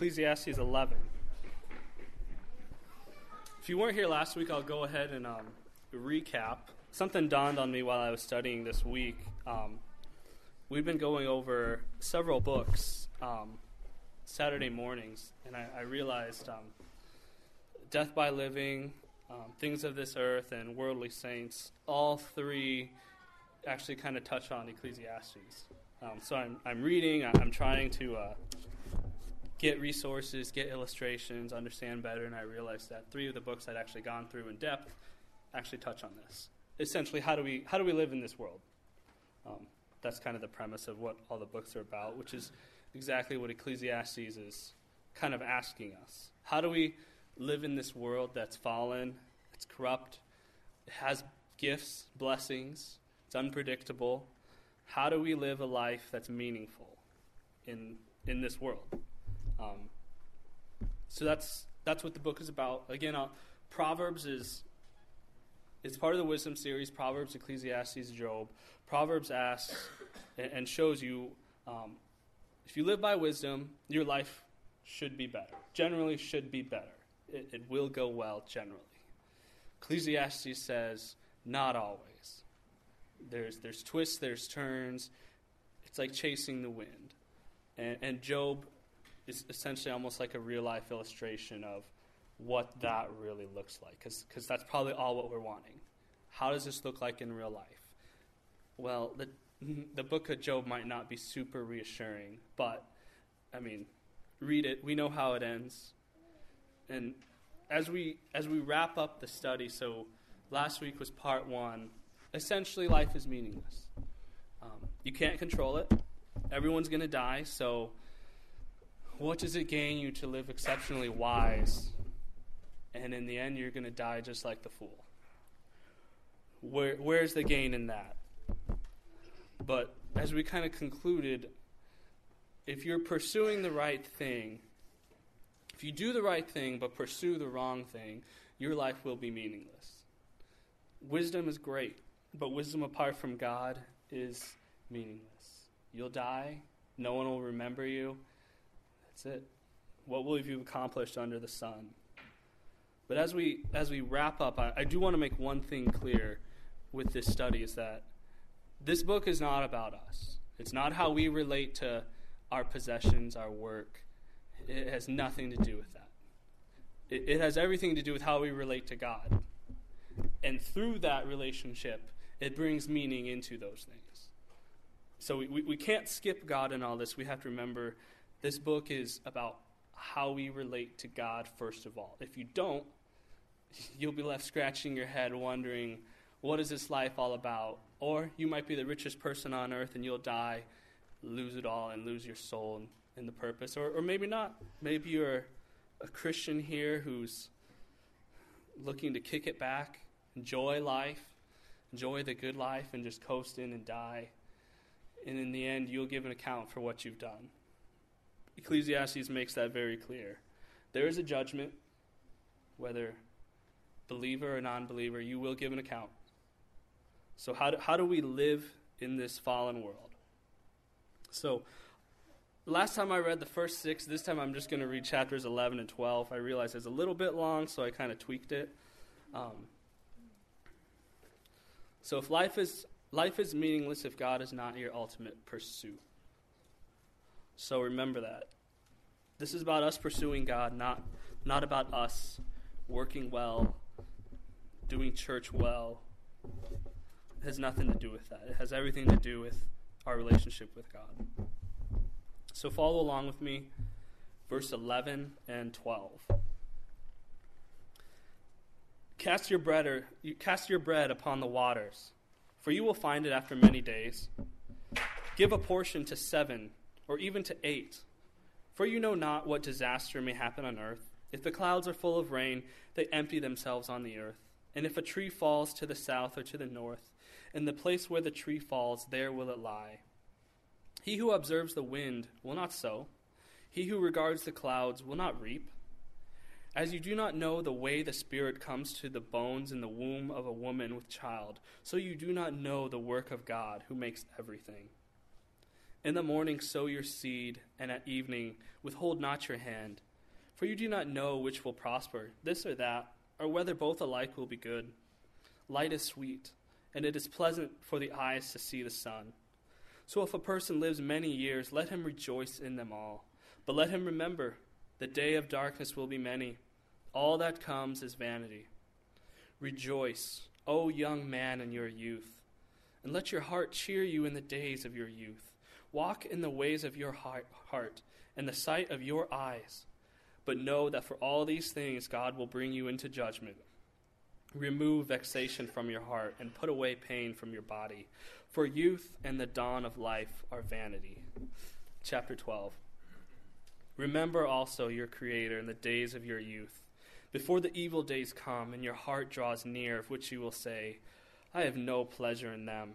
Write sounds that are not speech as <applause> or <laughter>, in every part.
Ecclesiastes 11. If you weren't here last week, I'll go ahead and um, recap. Something dawned on me while I was studying this week. Um, we've been going over several books um, Saturday mornings, and I, I realized um, Death by Living, um, Things of This Earth, and Worldly Saints, all three actually kind of touch on Ecclesiastes. Um, so I'm, I'm reading, I'm trying to uh, get resources, get illustrations, understand better, and I realized that three of the books I'd actually gone through in depth actually touch on this. Essentially, how do we, how do we live in this world? Um, that's kind of the premise of what all the books are about, which is exactly what Ecclesiastes is kind of asking us. How do we live in this world that's fallen, it's corrupt, it has gifts, blessings, it's unpredictable. How do we live a life that's meaningful in in this world? Um, so that's that's what the book is about. Again, uh, Proverbs is it's part of the wisdom series. Proverbs, Ecclesiastes, Job. Proverbs asks and, shows you um, if you live by wisdom, your life should be better. Generally, should be better. It, it will go well generally. Ecclesiastes says not always. There's, there's twists, there's turns. It's like chasing the wind. And, and Job is essentially almost like a real life illustration of what that really looks like, because that's probably all what we're wanting. How does this look like in real life? Well, the, the book of Job might not be super reassuring, but I mean, read it. We know how it ends. And as we as we wrap up the study, so last week was part one essentially life is meaningless. Um, you can't control it. Everyone's going to die, so what does it gain you to live exceptionally wise? And in the end, you're going to die just like the fool. Where, where's the gain in that? But as we kind of concluded, if you're pursuing the right thing, if you do the right thing but pursue the wrong thing, your life will be meaningless. Wisdom is great. But wisdom apart from God is meaningless. You'll die, no one will remember you. That's it. What will you accomplished under the sun? But as we as we wrap up, I, I do want to make one thing clear with this study is that this book is not about us. It's not how we relate to our possessions, our work. It has nothing to do with that. It, it has everything to do with how we relate to God. And through that relationship, it brings meaning into those things. So we, we, we can't skip God in all this. We have to remember this book is about how we relate to God, first of all. If you don't, you'll be left scratching your head wondering, what is this life all about? Or you might be the richest person on earth and you'll die, lose it all, and lose your soul and, and the purpose. Or, or maybe not. Maybe you're a Christian here who's looking to kick it back, enjoy life, enjoy the good life and just coast in and die. And in the end, you'll give an account for what you've done. Ecclesiastes makes that very clear. There is a judgment, whether believer or non believer, you will give an account. So, how do, how do we live in this fallen world? So, last time I read the first six, this time I'm just going to read chapters 11 and 12. I realize it's a little bit long, so I kind of tweaked it. Um, so if life is life is meaningless if God is not your ultimate pursuit. So remember that. This is about us pursuing God, not not about us working well, doing church well. It has nothing to do with that. It has everything to do with our relationship with God. So follow along with me, verse 11 and 12. Cast your bread or you cast your bread upon the waters, for you will find it after many days. Give a portion to seven, or even to eight, for you know not what disaster may happen on earth. If the clouds are full of rain, they empty themselves on the earth. And if a tree falls to the south or to the north, in the place where the tree falls, there will it lie. He who observes the wind will not sow, he who regards the clouds will not reap. As you do not know the way the Spirit comes to the bones in the womb of a woman with child, so you do not know the work of God who makes everything. In the morning sow your seed, and at evening withhold not your hand. For you do not know which will prosper, this or that, or whether both alike will be good. Light is sweet, and it is pleasant for the eyes to see the sun. So if a person lives many years, let him rejoice in them all. But let him remember, the day of darkness will be many. All that comes is vanity. Rejoice, O young man, in your youth, and let your heart cheer you in the days of your youth. Walk in the ways of your heart and the sight of your eyes. But know that for all these things God will bring you into judgment. Remove vexation from your heart and put away pain from your body. For youth and the dawn of life are vanity. Chapter 12. Remember also your Creator in the days of your youth, before the evil days come and your heart draws near, of which you will say, I have no pleasure in them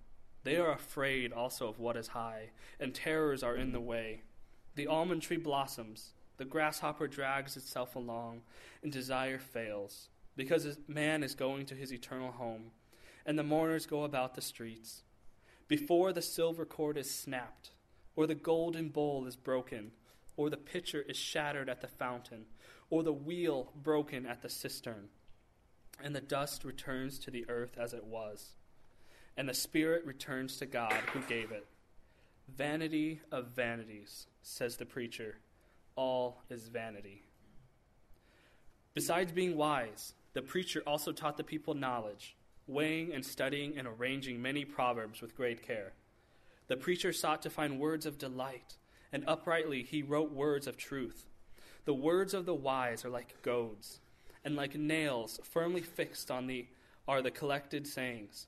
They are afraid also of what is high, and terrors are in the way. The almond tree blossoms, the grasshopper drags itself along, and desire fails, because man is going to his eternal home, and the mourners go about the streets. Before the silver cord is snapped, or the golden bowl is broken, or the pitcher is shattered at the fountain, or the wheel broken at the cistern, and the dust returns to the earth as it was and the spirit returns to God who gave it. Vanity of vanities, says the preacher. All is vanity. Besides being wise, the preacher also taught the people knowledge, weighing and studying and arranging many proverbs with great care. The preacher sought to find words of delight, and uprightly he wrote words of truth. The words of the wise are like goads, and like nails firmly fixed on the are the collected sayings.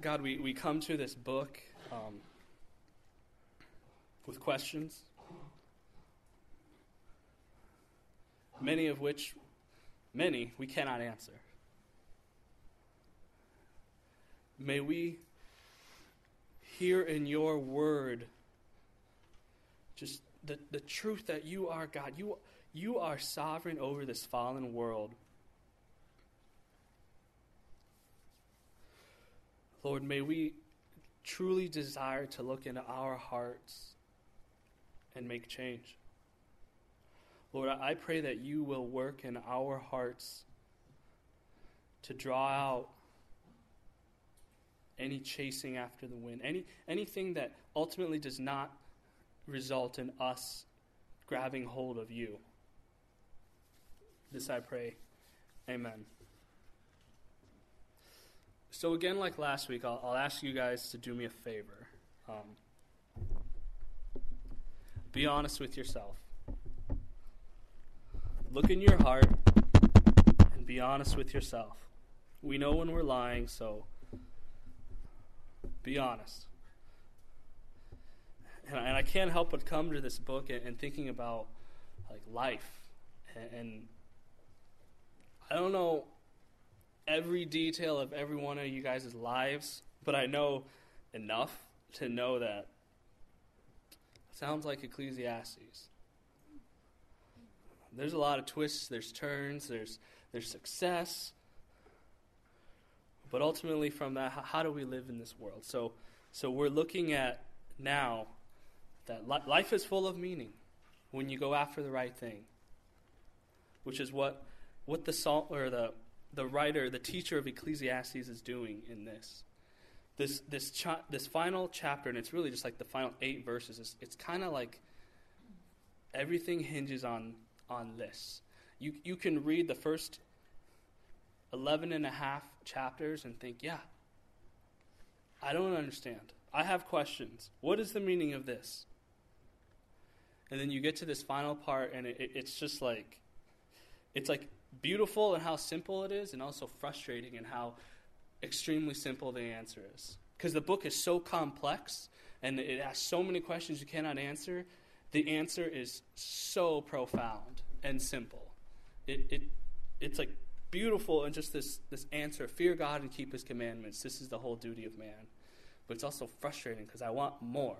God, we, we come to this book um, with questions, many of which, many, we cannot answer. May we hear in your word just the, the truth that you are God. You, you are sovereign over this fallen world. Lord, may we truly desire to look into our hearts and make change. Lord, I pray that you will work in our hearts to draw out any chasing after the wind, any, anything that ultimately does not result in us grabbing hold of you. This I pray. Amen. So, again, like last week, I'll, I'll, ask you guys to do me a favor. Um, be honest with yourself. Look in your heart and be honest with yourself. We know when we're lying, so be honest. And, and I can't help but come to this book and, and thinking about like life, and, and I don't know every detail of every one of you guys' lives, but I know enough to know that sounds like Ecclesiastes. There's a lot of twists, there's turns, there's there's success. But ultimately from that how, do we live in this world? So so we're looking at now that li- life is full of meaning when you go after the right thing. Which is what what the salt or the the writer, the teacher of Ecclesiastes is doing in this. this this cha- this final chapter, and it's really just like the final eight verses. It's, it's kind of like everything hinges on on this. You you can read the first 11 and a half chapters and think, yeah, I don't understand. I have questions. What is the meaning of this? And then you get to this final part, and it, it, it's just like, it's like beautiful in how simple it is, and also frustrating in how extremely simple the answer is. Because the book is so complex, and it asks so many questions you cannot answer. The answer is so profound and simple. It, it, it's like beautiful and just this, this answer fear God and keep his commandments. This is the whole duty of man. But it's also frustrating because I want more.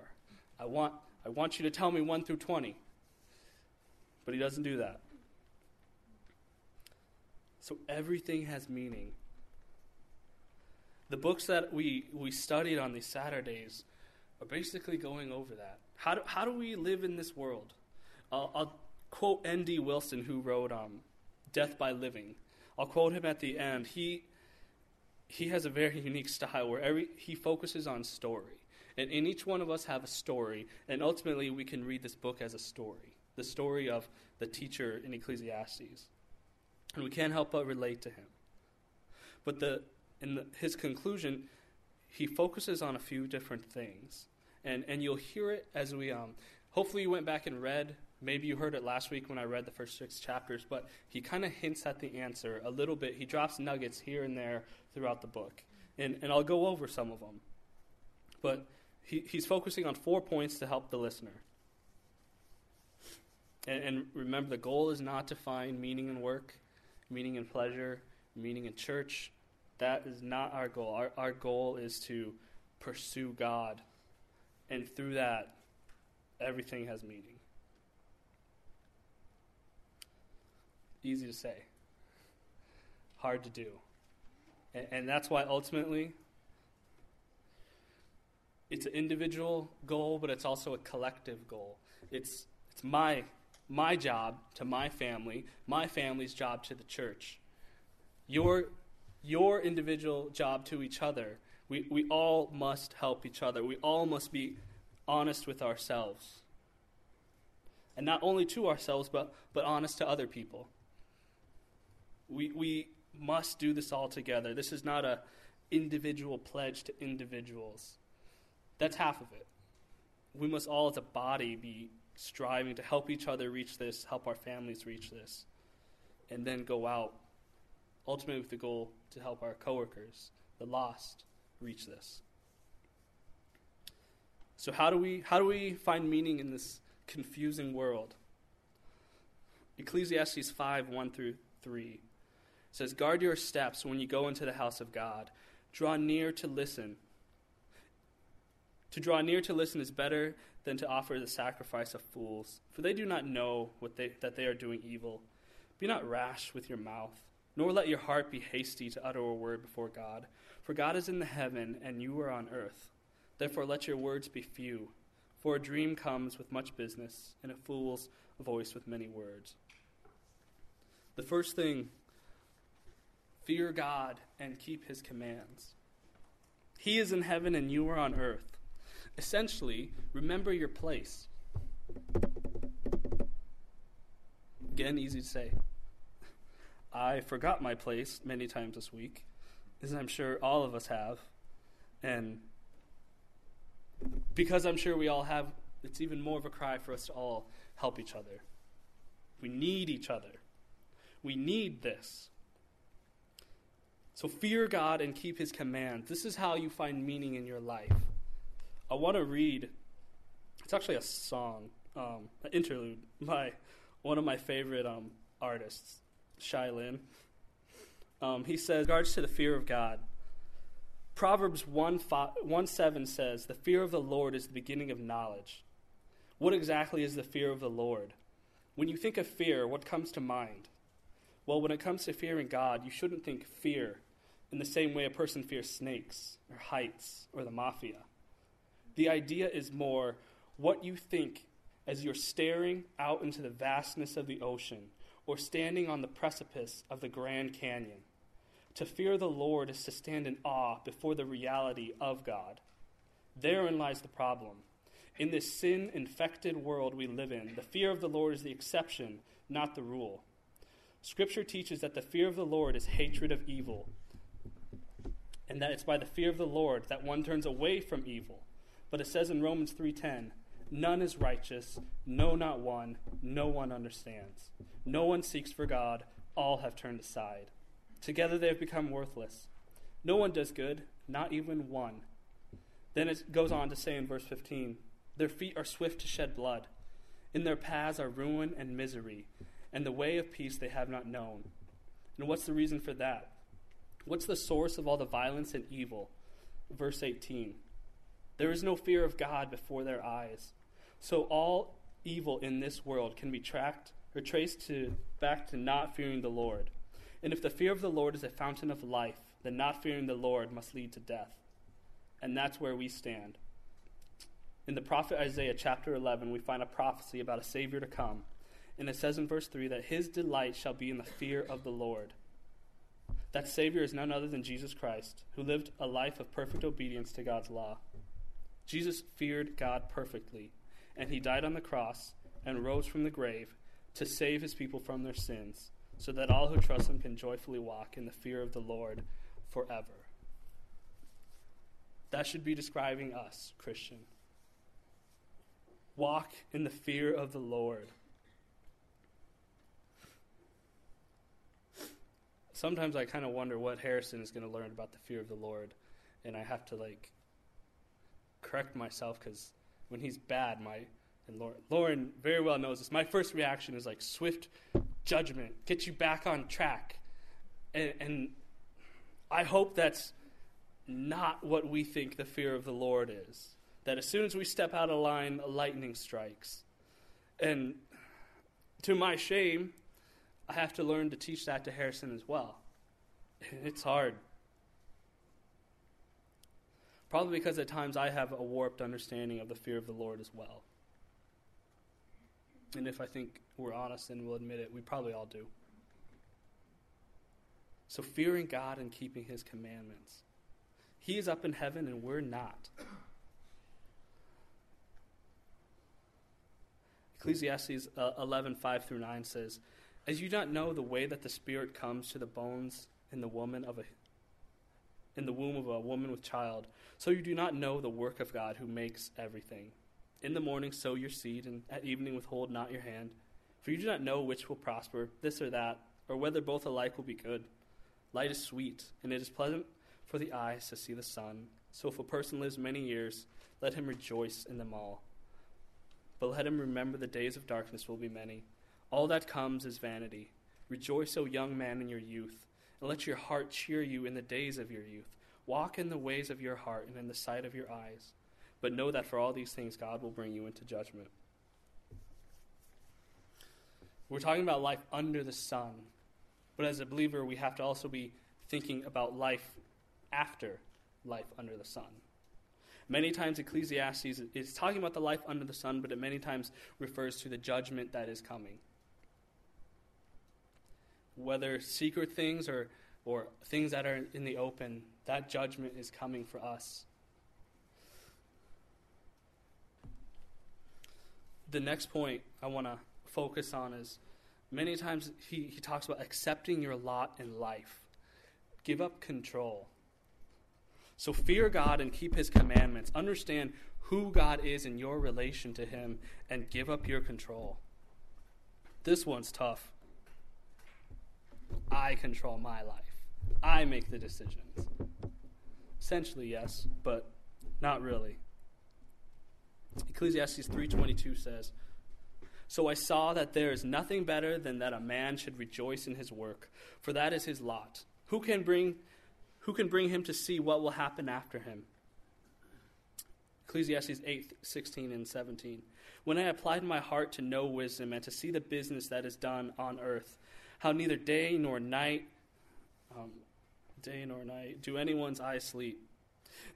I want, I want you to tell me 1 through 20. But he doesn't do that. So everything has meaning. The books that we, we studied on these Saturdays are basically going over that. How do, how do we live in this world? I'll, I'll quote N.D. Wilson, who wrote um, Death by Living. I'll quote him at the end. He he has a very unique style where every he focuses on story. And, in each one of us have a story, and ultimately we can read this book as a story. The story of the teacher in Ecclesiastes. And we can't help but relate to him. But the in the, his conclusion, he focuses on a few different things. And and you'll hear it as we um hopefully you went back and read Maybe you heard it last week when I read the first six chapters, but he kind of hints at the answer a little bit. He drops nuggets here and there throughout the book. And, and I'll go over some of them. But he, he's focusing on four points to help the listener. And, and remember, the goal is not to find meaning in work, meaning in pleasure, meaning in church. That is not our goal. Our, our goal is to pursue God. And through that, everything has meaning. easy to say, hard to do. And, and that's why ultimately it's an individual goal, but it's also a collective goal. It's, it's my, my job to my family, my family's job to the church, your, your individual job to each other. We, we all must help each other. We all must be honest with ourselves. And not only to ourselves, but, but honest to other people. We, we must do this all together. This is not a individual pledge to individuals. That's half of it. We must all as a body be striving to help each other reach this, help our families reach this, and then go out ultimately with the goal to help our coworkers, the lost, reach this. So how do we how do we find meaning in this confusing world? Ecclesiastes 5, 1 through 3 says, Guard your steps when you go into the house of God. Draw near to listen. To draw near to listen is better than to offer the sacrifice of fools, for they do not know what they, that they are doing evil. Be not rash with your mouth, nor let your heart be hasty to utter a word before God. For God is in the heaven, and you are on earth. Therefore let your words be few. For a dream comes with much business, and a fool's voice with many words. The first thing Fear God and keep his commands. He is in heaven and you are on earth. Essentially, remember your place. Again, easy to say. I forgot my place many times this week, as I'm sure all of us have. And because I'm sure we all have, it's even more of a cry for us to all help each other. We need each other. We need this. So fear God and keep his commands. This is how you find meaning in your life. I want to read, it's actually a song, um, an interlude <laughs> by one of my favorite um, artists, Shai Linne. Um, he says, regards to the fear of God. Proverbs 1, 5, 1 7 says, The fear of the Lord is the beginning of knowledge. What exactly is the fear of the Lord? When you think of fear, what comes to mind? Well, when it comes to fearing God, you shouldn't think fear in the same way a person fears snakes or heights or the mafia. The idea is more what you think as you're staring out into the vastness of the ocean or standing on the precipice of the Grand Canyon. To fear the Lord is to stand in awe before the reality of God. Therein lies the problem. In this sin infected world we live in, the fear of the Lord is the exception, not the rule. Scripture teaches that the fear of the Lord is hatred of evil, and that it's by the fear of the Lord that one turns away from evil. But it says in Romans 3:10, none is righteous, no not one, no one understands. No one seeks for God, all have turned aside. Together they have become worthless. No one does good, not even one. Then it goes on to say in verse 15, their feet are swift to shed blood. In their paths are ruin and misery and the way of peace they have not known. And what's the reason for that? What's the source of all the violence and evil? Verse 18 There is no fear of God before their eyes. So all evil in this world can be tracked or traced to, back to not fearing the Lord. And if the fear of the Lord is a fountain of life, then not fearing the Lord must lead to death. And that's where we stand. In the prophet Isaiah chapter 11, we find a prophecy about a Savior to come and it says in verse 3 that his delight shall be in the fear of the Lord. That Savior is none other than Jesus Christ, who lived a life of perfect obedience to God's law. Jesus feared God perfectly, and he died on the cross and rose from the grave to save his people from their sins, so that all who trust him can joyfully walk in the fear of the Lord forever. That should be describing us, Christian. Walk in the fear of the Lord. sometimes I kind of wonder what Harrison is going to learn about the fear of the Lord, and I have to like correct myself because when he's bad, my and Lauren, Lauren very well knows this. My first reaction is like swift judgment, get you back on track, and, and I hope that's not what we think the fear of the Lord is. That as soon as we step out of line, lightning strikes, and to my shame, I have to learn to teach that to Harrison as well. It's hard. Probably because at times I have a warped understanding of the fear of the Lord as well. And if I think we're honest and we'll admit it, we probably all do. So, fearing God and keeping His commandments. He is up in heaven and we're not. Ecclesiastes uh, 11, 5 through 9 says, as you do not know the way that the Spirit comes to the bones in the woman of a in the womb of a woman with child, so you do not know the work of God who makes everything. In the morning sow your seed, and at evening withhold not your hand, for you do not know which will prosper, this or that, or whether both alike will be good. Light is sweet, and it is pleasant for the eyes to see the sun. So if a person lives many years, let him rejoice in them all. But let him remember the days of darkness will be many. All that comes is vanity. Rejoice, O young man, in your youth, and let your heart cheer you in the days of your youth. Walk in the ways of your heart and in the sight of your eyes. But know that for all these things, God will bring you into judgment. We're talking about life under the sun. But as a believer, we have to also be thinking about life after life under the sun. Many times, Ecclesiastes is talking about the life under the sun, but it many times refers to the judgment that is coming whether secret things or, or things that are in the open, that judgment is coming for us. The next point I want to focus on is many times he, he talks about accepting your lot in life. Give up control. So fear God and keep his commandments. Understand who God is in your relation to him and give up your control. This one's tough. I control my life. I make the decisions. Essentially, yes, but not really. Ecclesiastes 3:22 says, "So I saw that there is nothing better than that a man should rejoice in his work, for that is his lot. Who can bring who can bring him to see what will happen after him?" Ecclesiastes 8:16 and 17. When I applied my heart to know wisdom and to see the business that is done on earth, how neither day nor night, um, day nor night, do anyone's eyes sleep.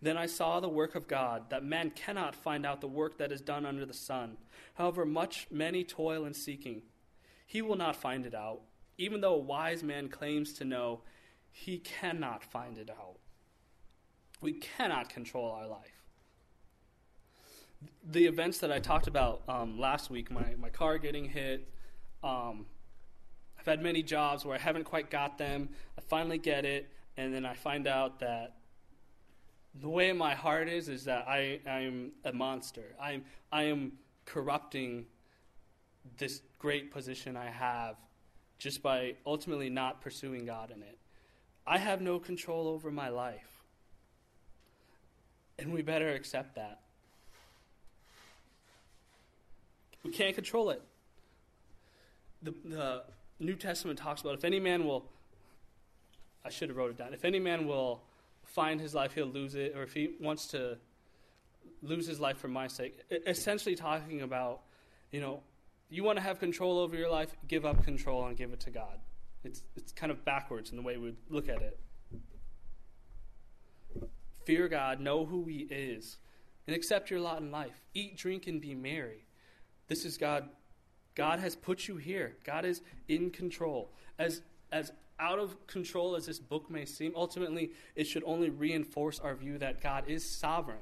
Then I saw the work of God, that man cannot find out the work that is done under the sun. However much many toil in seeking, he will not find it out. Even though a wise man claims to know, He cannot find it out. We cannot control our life. The events that I talked about um, last week, my, my car getting hit, um, I've had many jobs where I haven't quite got them. I finally get it, and then I find out that the way my heart is is that I I'm a monster. I'm I am corrupting this great position I have just by ultimately not pursuing God in it. I have no control over my life. And we better accept that. We can't control it. The, the New Testament talks about if any man will, I should have wrote it down. If any man will find his life, he'll lose it, or if he wants to lose his life for my sake, essentially talking about, you know, you want to have control over your life, give up control and give it to God. It's, it's kind of backwards in the way we look at it. Fear God, know who He is, and accept your lot in life. Eat, drink, and be merry. This is God. God has put you here. God is in control. As, as out of control as this book may seem, ultimately, it should only reinforce our view that God is sovereign.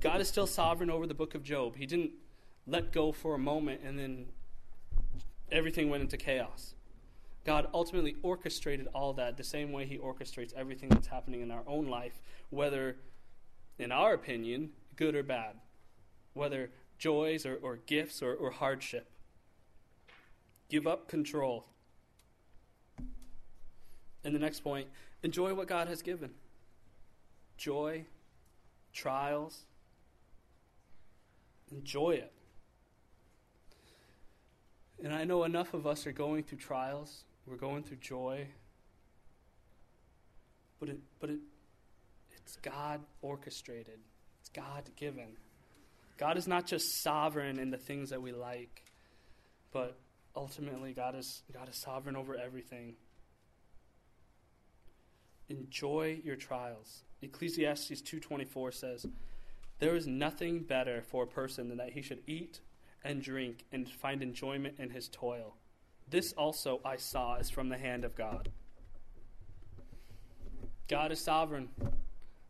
God is still sovereign over the book of Job. He didn't let go for a moment and then everything went into chaos. God ultimately orchestrated all that the same way He orchestrates everything that's happening in our own life, whether, in our opinion, good or bad, whether joys or, or gifts or, or hardship. Give up control. And the next point enjoy what God has given joy, trials. Enjoy it. And I know enough of us are going through trials, we're going through joy. But it but it it's God orchestrated. It's God given. God is not just sovereign in the things that we like, but ultimately God is God is sovereign over everything. Enjoy your trials. Ecclesiastes 2:24 says, "There is nothing better for a person than that he should eat and drink and find enjoyment in his toil. This also I saw is from the hand of God. God is sovereign.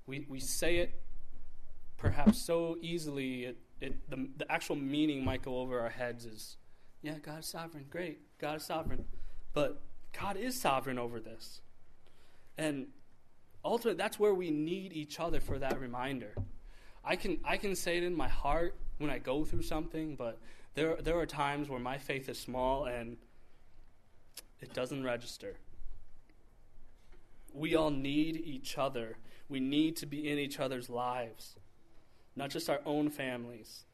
We, we say it perhaps so easily, it, it, the, the actual meaning might go over our heads is, yeah, God is sovereign. Great. God is sovereign. But God is sovereign over this. And ultimately, that's where we need each other for that reminder. I can, I can say it in my heart when I go through something, but there there are times where my faith is small and it doesn't register. We all need each other. We need to be in each other's lives, not just our own families.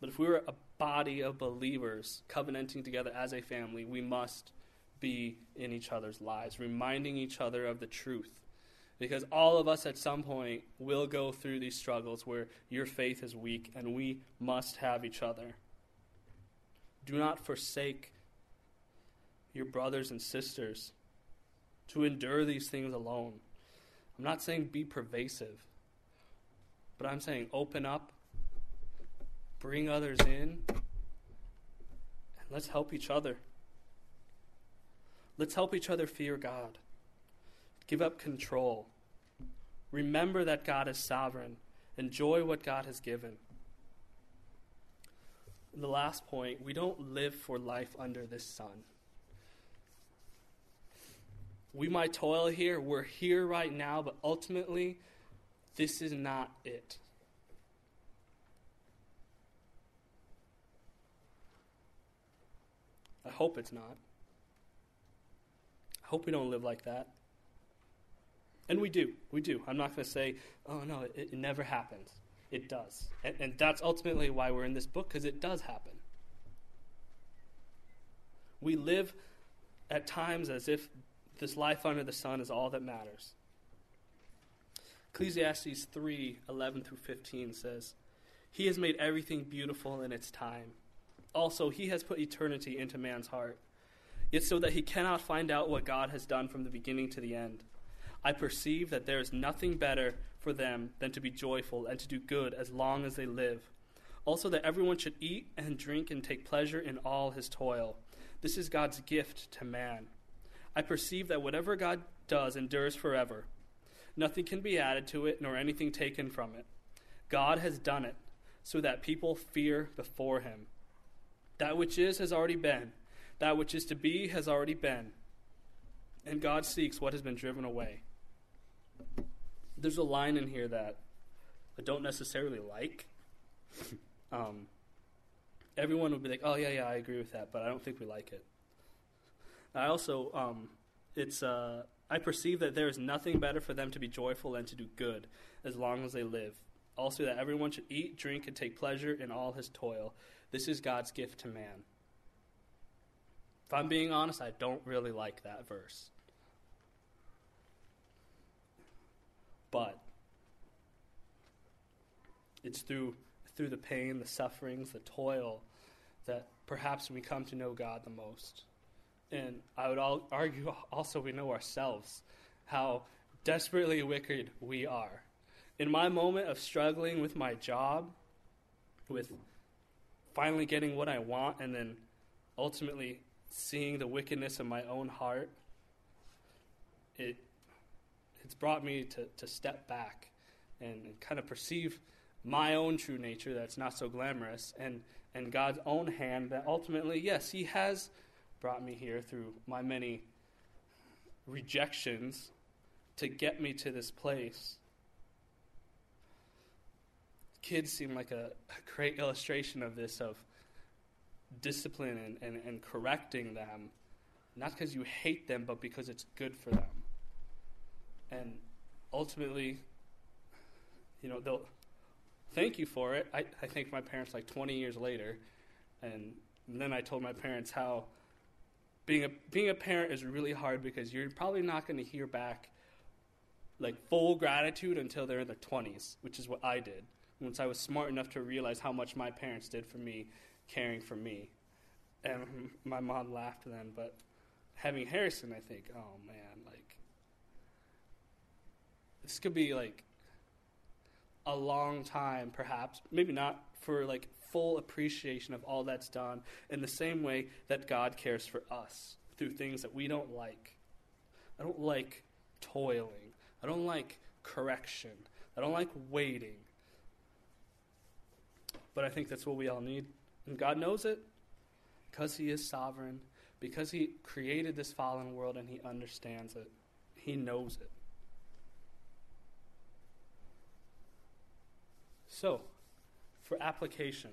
But if we were a body of believers covenanting together as a family, we must be in each other's lives, reminding each other of the truth because all of us at some point will go through these struggles where your faith is weak and we must have each other. Do not forsake your brothers and sisters to endure these things alone. I'm not saying be pervasive, but I'm saying open up, bring others in, and let's help each other. Let's help each other fear God. Give up control. Remember that God is sovereign. Enjoy what God has given. And the last point we don't live for life under this sun. We might toil here, we're here right now, but ultimately, this is not it. I hope it's not. I hope we don't live like that. And we do. We do. I'm not going to say, oh, no, it, it, never happens. It does. And, and that's ultimately why we're in this book, because it does happen. We live at times as if this life under the sun is all that matters. Ecclesiastes 3 11 through 15 says, He has made everything beautiful in its time. Also, He has put eternity into man's heart, yet so that he cannot find out what God has done from the beginning to the end. I perceive that there is nothing better for them than to be joyful and to do good as long as they live. Also, that everyone should eat and drink and take pleasure in all his toil. This is God's gift to man. I perceive that whatever God does endures forever. Nothing can be added to it, nor anything taken from it. God has done it, so that people fear before him. That which is has already been, that which is to be has already been, and God seeks what has been driven away. There's a line in here that I don't necessarily like. <laughs> um, everyone would be like, "Oh yeah, yeah, I agree with that," but I don't think we like it. I also, um, it's, uh, I perceive that there is nothing better for them to be joyful than to do good, as long as they live. Also, that everyone should eat, drink, and take pleasure in all his toil. This is God's gift to man. If I'm being honest, I don't really like that verse. But it's through through the pain, the sufferings, the toil that perhaps we come to know God the most. And I would all argue also we know ourselves how desperately wicked we are. In my moment of struggling with my job, with finally getting what I want, and then ultimately seeing the wickedness of my own heart, it it's brought me to, to step back and, kind of perceive my own true nature that's not so glamorous and, and God's own hand that ultimately, yes, He has brought me here through my many rejections to get me to this place. Kids seem like a, a great illustration of this of discipline and, and, and correcting them, not because you hate them, but because it's good for them. And ultimately, you know, they'll thank you for it. I, I thanked my parents like 20 years later. And then I told my parents how being a, being a parent is really hard because you're probably not going to hear back like full gratitude until they're in their 20s, which is what I did. Once I was smart enough to realize how much my parents did for me, caring for me. And <laughs> my mom laughed then, but having Harrison, I think, oh man, like, this could be like a long time, perhaps, maybe not for like full appreciation of all that's done in the same way that God cares for us through things that we don't like. I don't like toiling. I don't like correction. I don't like waiting. But I think that's what we all need. And God knows it because He is sovereign, because He created this fallen world and He understands it. He knows it. So, for application.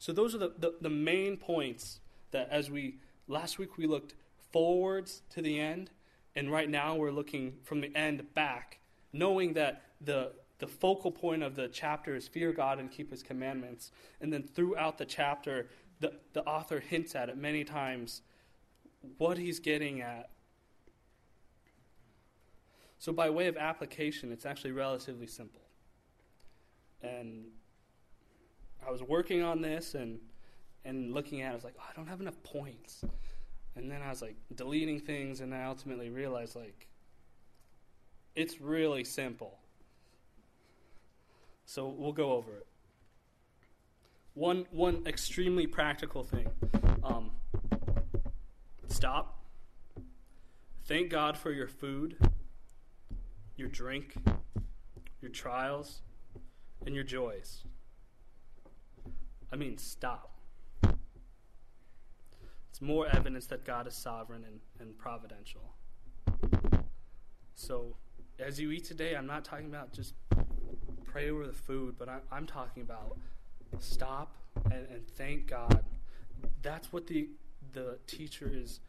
So, those are the, the, the, main points that as we, last week we looked forwards to the end, and right now we're looking from the end back, knowing that the, the focal point of the chapter is fear God and keep his commandments. And then throughout the chapter, the, the author hints at it many times what he's getting at. So, by way of application, it's actually relatively simple and I was working on this and and looking at it, I was like, oh, I don't have enough points. And then I was like deleting things, and I ultimately realized like it's really simple. So we'll go over it. One one extremely practical thing. Um, stop. Thank God for your food, your drink, your trials, and your joys. I mean, stop. It's more evidence that God is sovereign and, and providential. So, as you eat today, I'm not talking about just pray over the food, but I, I'm talking about stop and, and thank God. That's what the the teacher is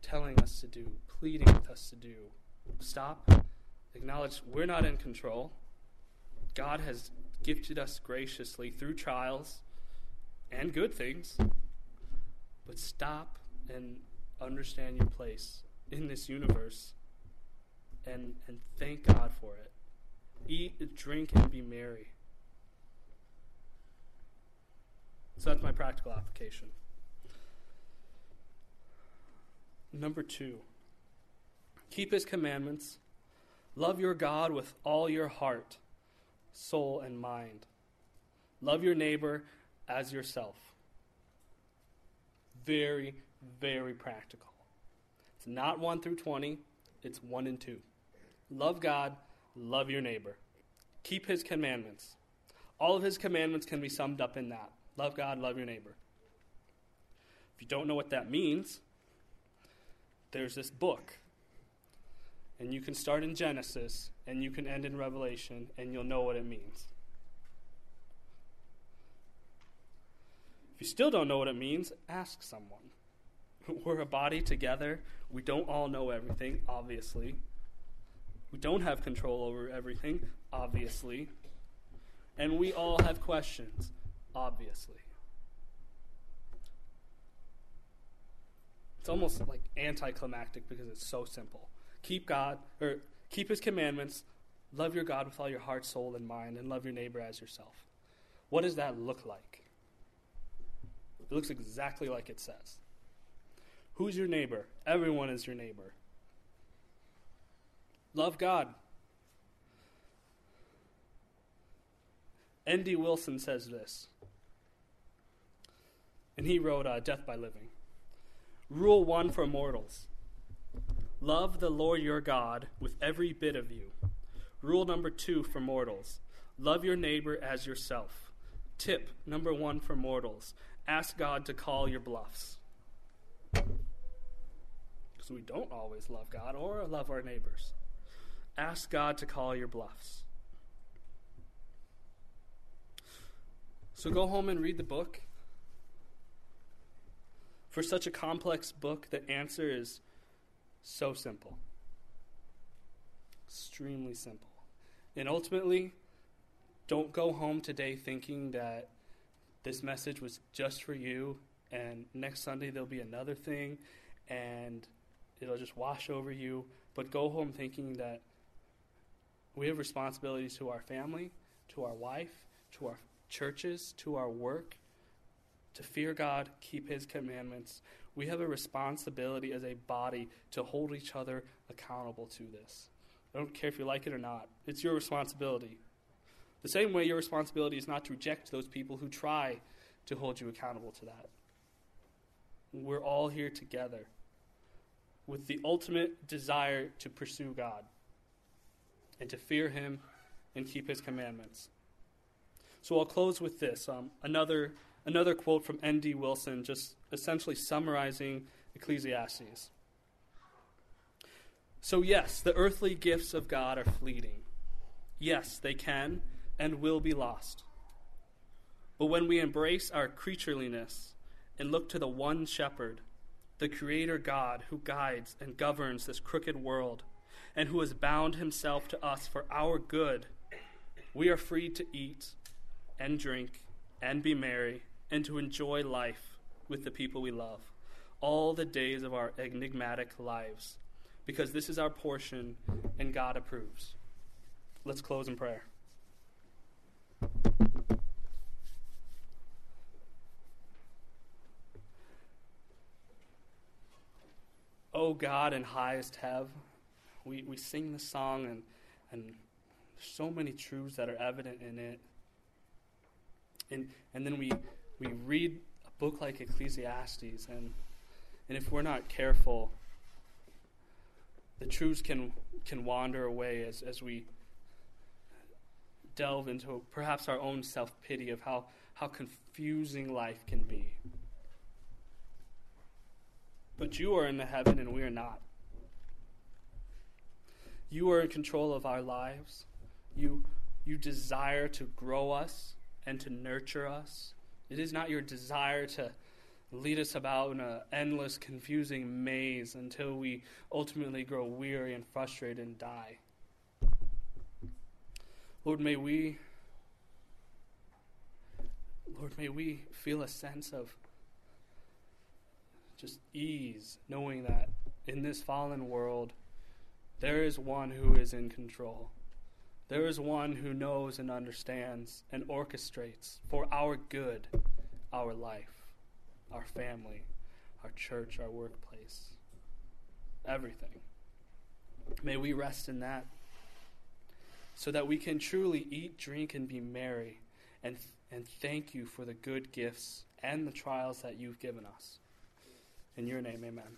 telling us to do, pleading with us to do. Stop, acknowledge we're not in control. God has gifted us graciously through trials and good things. But stop and understand your place in this universe and, and thank God for it. Eat, drink, and be merry. So that's my practical application. Number two, keep his commandments. Love your God with all your heart soul, and mind. Love your neighbor as yourself. Very, very practical. It's not 1 through 20, it's 1 and 2. Love God, love your neighbor. Keep his commandments. All of his commandments can be summed up in that love God, love your neighbor. If you don't know what that means, there's this book. And you can start in Genesis and you can end in Revelation, and you'll know what it means. If you still don't know what it means, ask someone. <laughs> We're a body together. We don't all know everything, obviously. We don't have control over everything, obviously. And we all have questions, obviously. It's almost like anticlimactic because it's so simple. Keep God or keep his commandments, love your God with all your heart, soul, and mind, and love your neighbor as yourself. What does that look like? It looks exactly like it says. Who's your neighbor? Everyone is your neighbor. Love God. N.D. Wilson says this, and he wrote uh, Death by Living. Rule one for mortals Love the Lord your God with every bit of you. Rule number two for mortals Love your neighbor as yourself. Tip number one for mortals Ask God to call your bluffs. Because we don't always love God or love our neighbors. Ask God to call your bluffs. So go home and read the book for such a complex book, the answer is so simple. Extremely simple. And ultimately, don't go home today thinking that this message was just for you and next Sunday there'll be another thing and it'll just wash over you. But go home thinking that we have responsibilities to our family, to our wife, to our churches, to our work, to fear God, keep His commandments. We have a responsibility as a body to hold each other accountable to this. I don't care if you like it or not, it's your responsibility. The same way your responsibility is not to reject those people who try to hold you accountable to that. We're all here together with the ultimate desire to pursue God and to fear Him and keep His commandments. So I'll close with this um, another another quote from N.D. Wilson, just essentially summarizing Ecclesiastes. So, yes, the earthly gifts of God are fleeting. Yes, they can and will be lost. But when we embrace our creatureliness and look to the one shepherd, the Creator God who guides and governs this crooked world, and who has bound himself to us for our good, we are free to eat and drink and be merry and to enjoy life with the people we love all the days of our enigmatic lives, because this is our portion and God approves. Let's close in prayer. Oh God in highest have, we, we sing the song and, and so many truths that are evident in it. And, and then we, we read book like Ecclesiastes, and, and if we're not careful, the truths can, can wander away as, as we delve into perhaps our own self pity of how, how confusing life can be. But you are in the heaven and we are not. You are in control of our lives. You, you desire to grow us and to nurture us it is not your desire to lead us about in an endless, confusing maze until we ultimately grow weary and frustrated and die. Lord, may we, Lord, may we feel a sense of just ease, knowing that in this fallen world, there is one who is in control. There is one who knows and understands and orchestrates for our good our life, our family, our church, our workplace, everything. May we rest in that so that we can truly eat, drink, and be merry and, and thank you for the good gifts and the trials that you've given us. In your name, amen.